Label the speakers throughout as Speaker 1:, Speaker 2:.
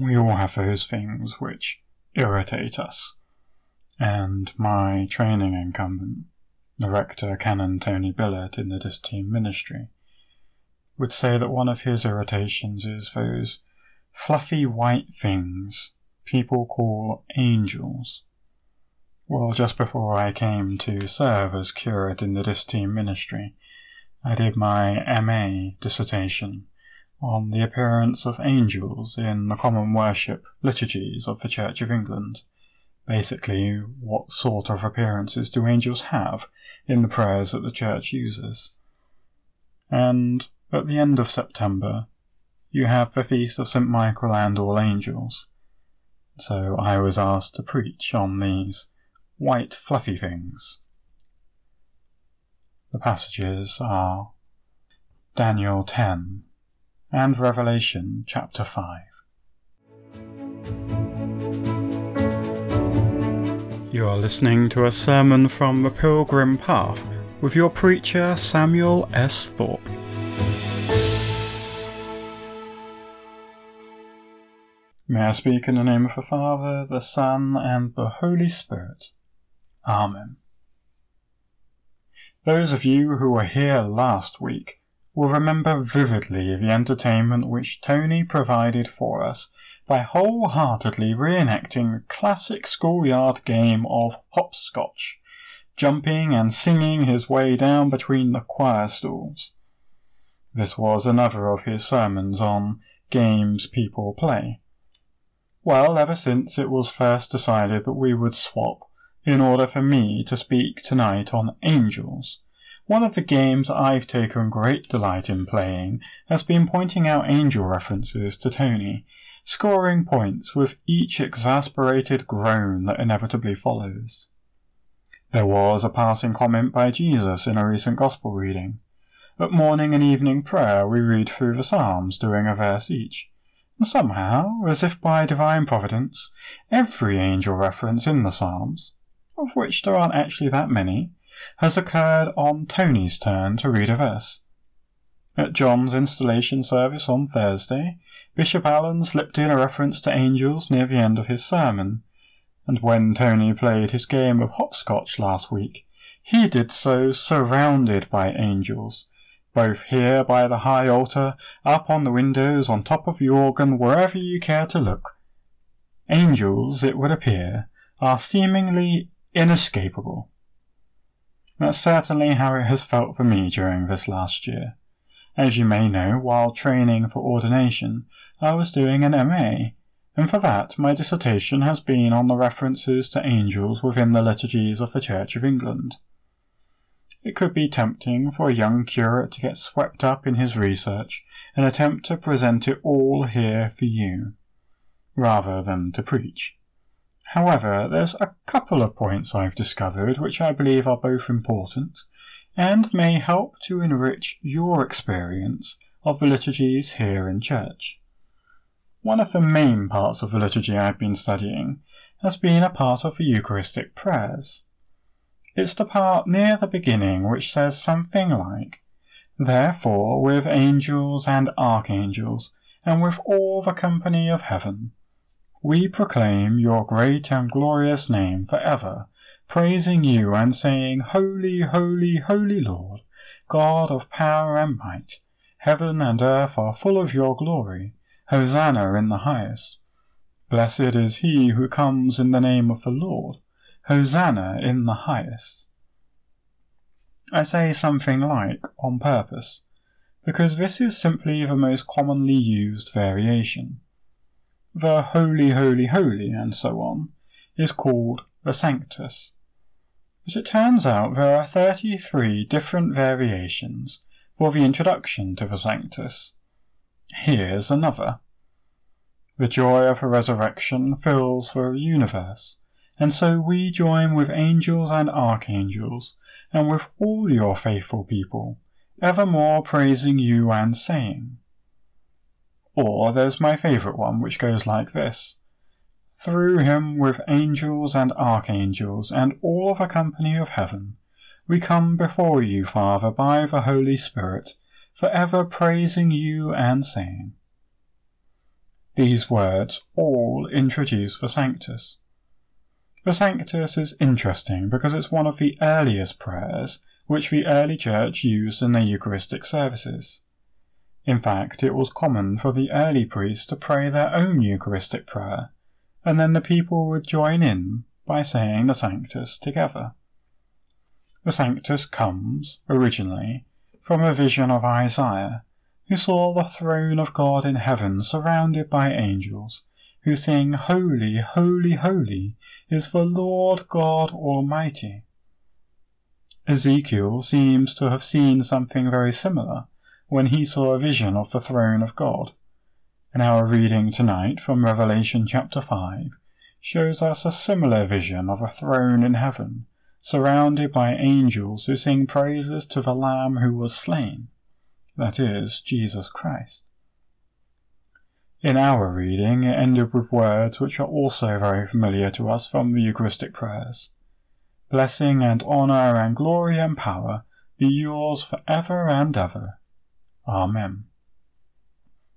Speaker 1: We all have those things which irritate us, and my training incumbent, the rector Canon Tony Billett in the Team ministry, would say that one of his irritations is those fluffy white things people call angels. Well, just before I came to serve as curate in the Team ministry, I did my MA dissertation on the appearance of angels in the common worship liturgies of the Church of England. Basically, what sort of appearances do angels have in the prayers that the Church uses? And at the end of September, you have the Feast of St. Michael and All Angels. So I was asked to preach on these white fluffy things. The passages are Daniel 10 and Revelation chapter 5. You are listening to a sermon from the Pilgrim Path with your preacher Samuel S. Thorpe. May I speak in the name of the Father, the Son, and the Holy Spirit. Amen. Those of you who were here last week will remember vividly the entertainment which Tony provided for us by wholeheartedly reenacting the classic schoolyard game of hopscotch, jumping and singing his way down between the choir stools. This was another of his sermons on games people play. Well, ever since it was first decided that we would swap in order for me to speak tonight on angels, one of the games I've taken great delight in playing has been pointing out angel references to Tony, scoring points with each exasperated groan that inevitably follows. There was a passing comment by Jesus in a recent Gospel reading. At morning and evening prayer, we read through the Psalms, doing a verse each. And somehow, as if by divine providence, every angel reference in the Psalms, of which there aren't actually that many, has occurred on Tony's turn to read a verse. At John's installation service on Thursday, Bishop Allen slipped in a reference to angels near the end of his sermon, and when Tony played his game of hopscotch last week, he did so surrounded by angels, both here by the high altar, up on the windows, on top of the organ, wherever you care to look. Angels, it would appear, are seemingly inescapable. That's certainly how it has felt for me during this last year. As you may know, while training for ordination, I was doing an MA, and for that my dissertation has been on the references to angels within the liturgies of the Church of England. It could be tempting for a young curate to get swept up in his research and attempt to present it all here for you, rather than to preach. However, there's a couple of points I've discovered which I believe are both important and may help to enrich your experience of the liturgies here in church. One of the main parts of the liturgy I've been studying has been a part of the Eucharistic prayers. It's the part near the beginning which says something like, Therefore, with angels and archangels, and with all the company of heaven, we proclaim your great and glorious name for ever, praising you and saying, Holy, holy, holy Lord, God of power and might, heaven and earth are full of your glory. Hosanna in the highest. Blessed is he who comes in the name of the Lord. Hosanna in the highest. I say something like on purpose, because this is simply the most commonly used variation. The holy, holy, holy, and so on, is called the Sanctus. But it turns out there are 33 different variations for the introduction to the Sanctus. Here's another. The joy of the resurrection fills the universe, and so we join with angels and archangels, and with all your faithful people, evermore praising you and saying. Or there's my favourite one, which goes like this. Through him with angels and archangels and all the company of heaven, we come before you, Father, by the Holy Spirit, for ever praising you and saying. these words all introduce the Sanctus. The Sanctus is interesting because it's one of the earliest prayers which the early church used in their Eucharistic services. In fact, it was common for the early priests to pray their own Eucharistic prayer, and then the people would join in by saying the Sanctus together. The Sanctus comes, originally, from a vision of Isaiah, who saw the throne of God in heaven surrounded by angels, who sing, Holy, holy, holy is the Lord God Almighty. Ezekiel seems to have seen something very similar when he saw a vision of the throne of God. And our reading tonight from Revelation chapter 5 shows us a similar vision of a throne in heaven, surrounded by angels who sing praises to the Lamb who was slain, that is, Jesus Christ. In our reading, it ended with words which are also very familiar to us from the Eucharistic prayers. Blessing and honour and glory and power be yours for ever and ever. Amen.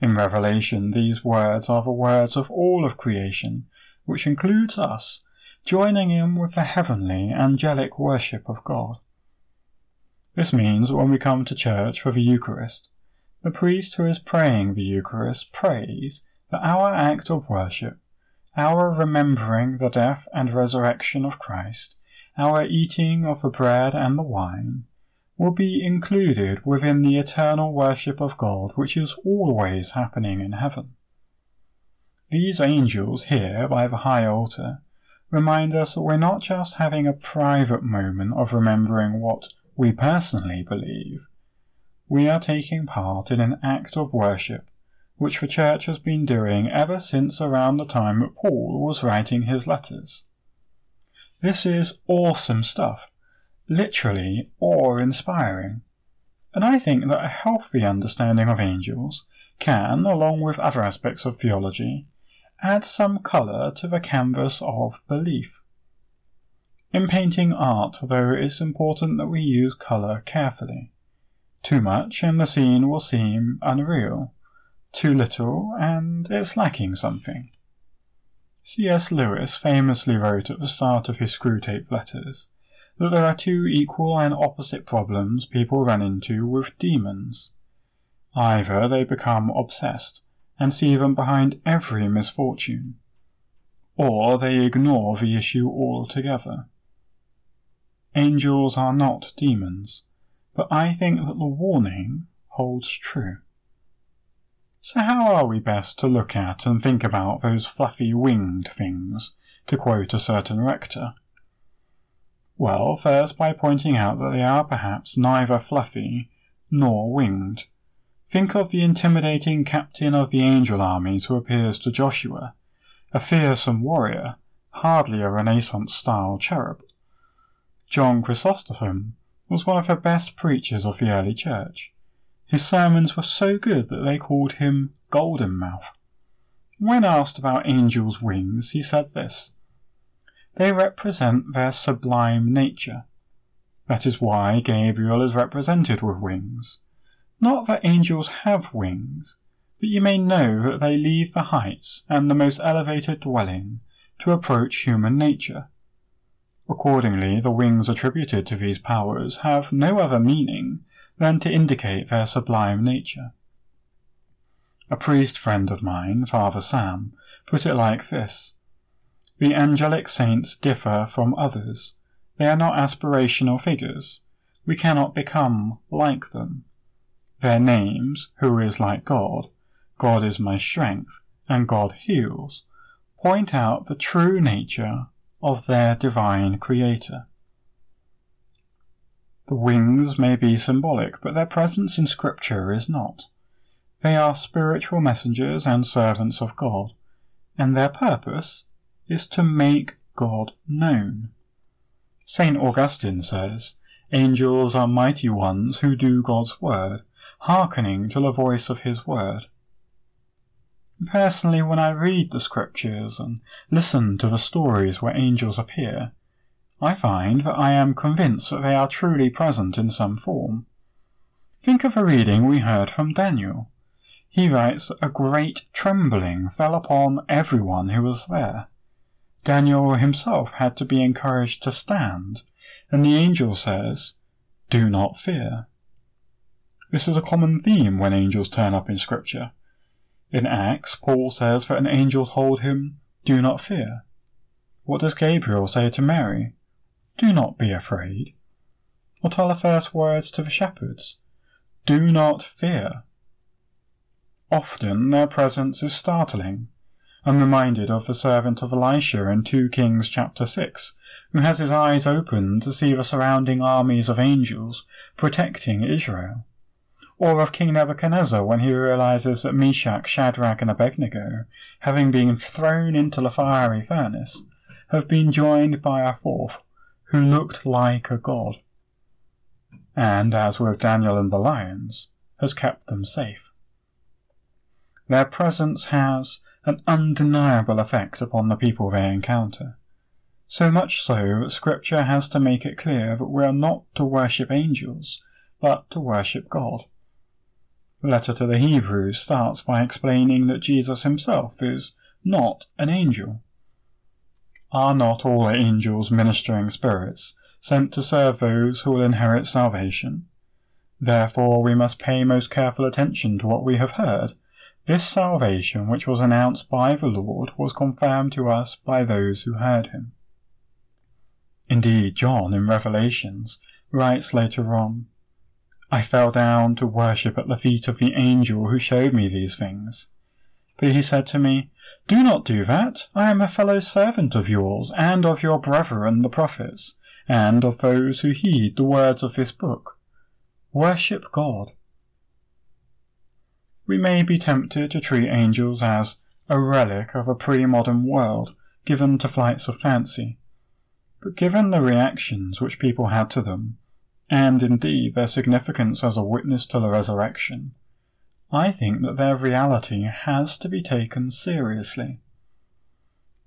Speaker 1: In Revelation, these words are the words of all of creation, which includes us, joining in with the heavenly, angelic worship of God. This means when we come to church for the Eucharist, the priest who is praying the Eucharist prays that our act of worship, our remembering the death and resurrection of Christ, our eating of the bread and the wine, will be included within the eternal worship of God which is always happening in heaven. These angels here by the high altar remind us that we're not just having a private moment of remembering what we personally believe. We are taking part in an act of worship which the Church has been doing ever since around the time that Paul was writing his letters. This is awesome stuff literally awe inspiring. And I think that a healthy understanding of angels can, along with other aspects of theology, add some colour to the canvas of belief. In painting art, though, it is important that we use colour carefully. Too much and the scene will seem unreal. Too little and it's lacking something. C.S. Lewis famously wrote at the start of his Screwtape letters that there are two equal and opposite problems people run into with demons. Either they become obsessed and see them behind every misfortune, or they ignore the issue altogether. Angels are not demons, but I think that the warning holds true. So how are we best to look at and think about those fluffy winged things, to quote a certain rector? Well, first by pointing out that they are perhaps neither fluffy nor winged. Think of the intimidating captain of the angel armies who appears to Joshua, a fearsome warrior, hardly a Renaissance style cherub. John Chrysostom was one of the best preachers of the early church. His sermons were so good that they called him Golden Mouth. When asked about angels' wings, he said this they represent their sublime nature. That is why Gabriel is represented with wings. Not that angels have wings, but you may know that they leave the heights and the most elevated dwelling to approach human nature. Accordingly, the wings attributed to these powers have no other meaning than to indicate their sublime nature. A priest friend of mine, Father Sam, put it like this the angelic saints differ from others. They are not aspirational figures. We cannot become like them. Their names, who is like God, God is my strength, and God heals, point out the true nature of their divine creator. The wings may be symbolic, but their presence in Scripture is not. They are spiritual messengers and servants of God, and their purpose is to make God known. St. Augustine says, Angels are mighty ones who do God's word, hearkening to the voice of his word. Personally, when I read the scriptures and listen to the stories where angels appear, I find that I am convinced that they are truly present in some form. Think of a reading we heard from Daniel. he writes, A great trembling fell upon everyone who was there. Daniel himself had to be encouraged to stand, and the angel says, Do not fear. This is a common theme when angels turn up in Scripture. In Acts, Paul says that an angel told him, Do not fear. What does Gabriel say to Mary? Do not be afraid. What are the first words to the shepherds? Do not fear. Often their presence is startling. I'm reminded of the servant of Elisha in 2 Kings chapter 6, who has his eyes open to see the surrounding armies of angels protecting Israel. Or of King Nebuchadnezzar when he realizes that Meshach, Shadrach, and Abednego, having been thrown into the fiery furnace, have been joined by a fourth who looked like a god. And, as with Daniel and the lions, has kept them safe. Their presence has an undeniable effect upon the people they encounter. So much so that Scripture has to make it clear that we are not to worship angels, but to worship God. The letter to the Hebrews starts by explaining that Jesus himself is not an angel. Are not all angels ministering spirits, sent to serve those who will inherit salvation? Therefore we must pay most careful attention to what we have heard, this salvation, which was announced by the Lord, was confirmed to us by those who heard him. Indeed, John in Revelations writes later on, I fell down to worship at the feet of the angel who showed me these things. But he said to me, Do not do that. I am a fellow servant of yours, and of your brethren the prophets, and of those who heed the words of this book. Worship God we may be tempted to treat angels as a relic of a pre-modern world given to flights of fancy. But given the reactions which people had to them, and indeed their significance as a witness to the resurrection, I think that their reality has to be taken seriously.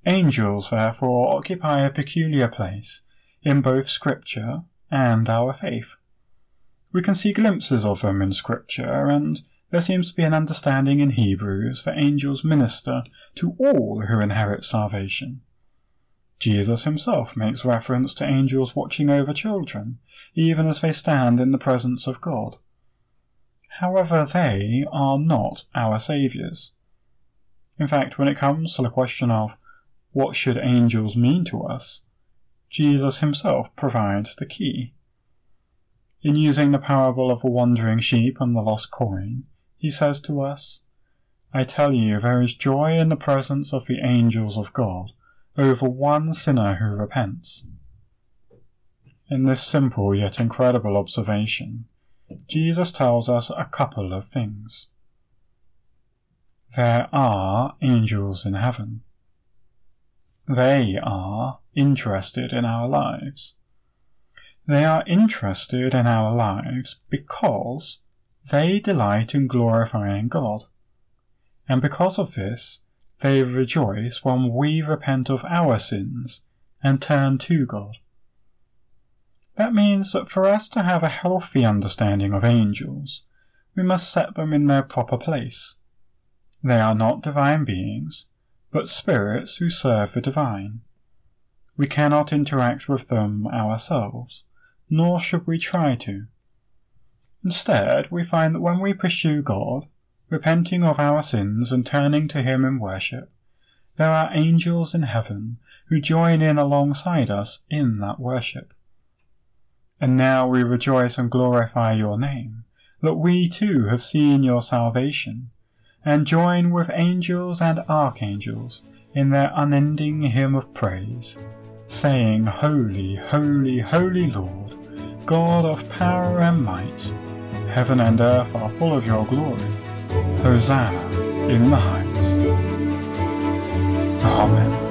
Speaker 1: Angels, therefore, occupy a peculiar place in both Scripture and our faith. We can see glimpses of them in Scripture, and there seems to be an understanding in Hebrews that angels minister to all who inherit salvation. Jesus himself makes reference to angels watching over children, even as they stand in the presence of God. However, they are not our saviours. In fact, when it comes to the question of what should angels mean to us, Jesus himself provides the key. In using the parable of the wandering sheep and the lost coin, he says to us, I tell you, there is joy in the presence of the angels of God over one sinner who repents. In this simple yet incredible observation, Jesus tells us a couple of things. There are angels in heaven. They are interested in our lives. They are interested in our lives because they delight in glorifying God. And because of this, they rejoice when we repent of our sins and turn to God. That means that for us to have a healthy understanding of angels, we must set them in their proper place. They are not divine beings, but spirits who serve the divine. We cannot interact with them ourselves, nor should we try to. Instead, we find that when we pursue God, repenting of our sins and turning to Him in worship, there are angels in heaven who join in alongside us in that worship. And now we rejoice and glorify your name, that we too have seen your salvation, and join with angels and archangels in their unending hymn of praise, saying, Holy, holy, holy Lord, God of power and might, Heaven and earth are full of your glory. Hosanna in the heights. Amen.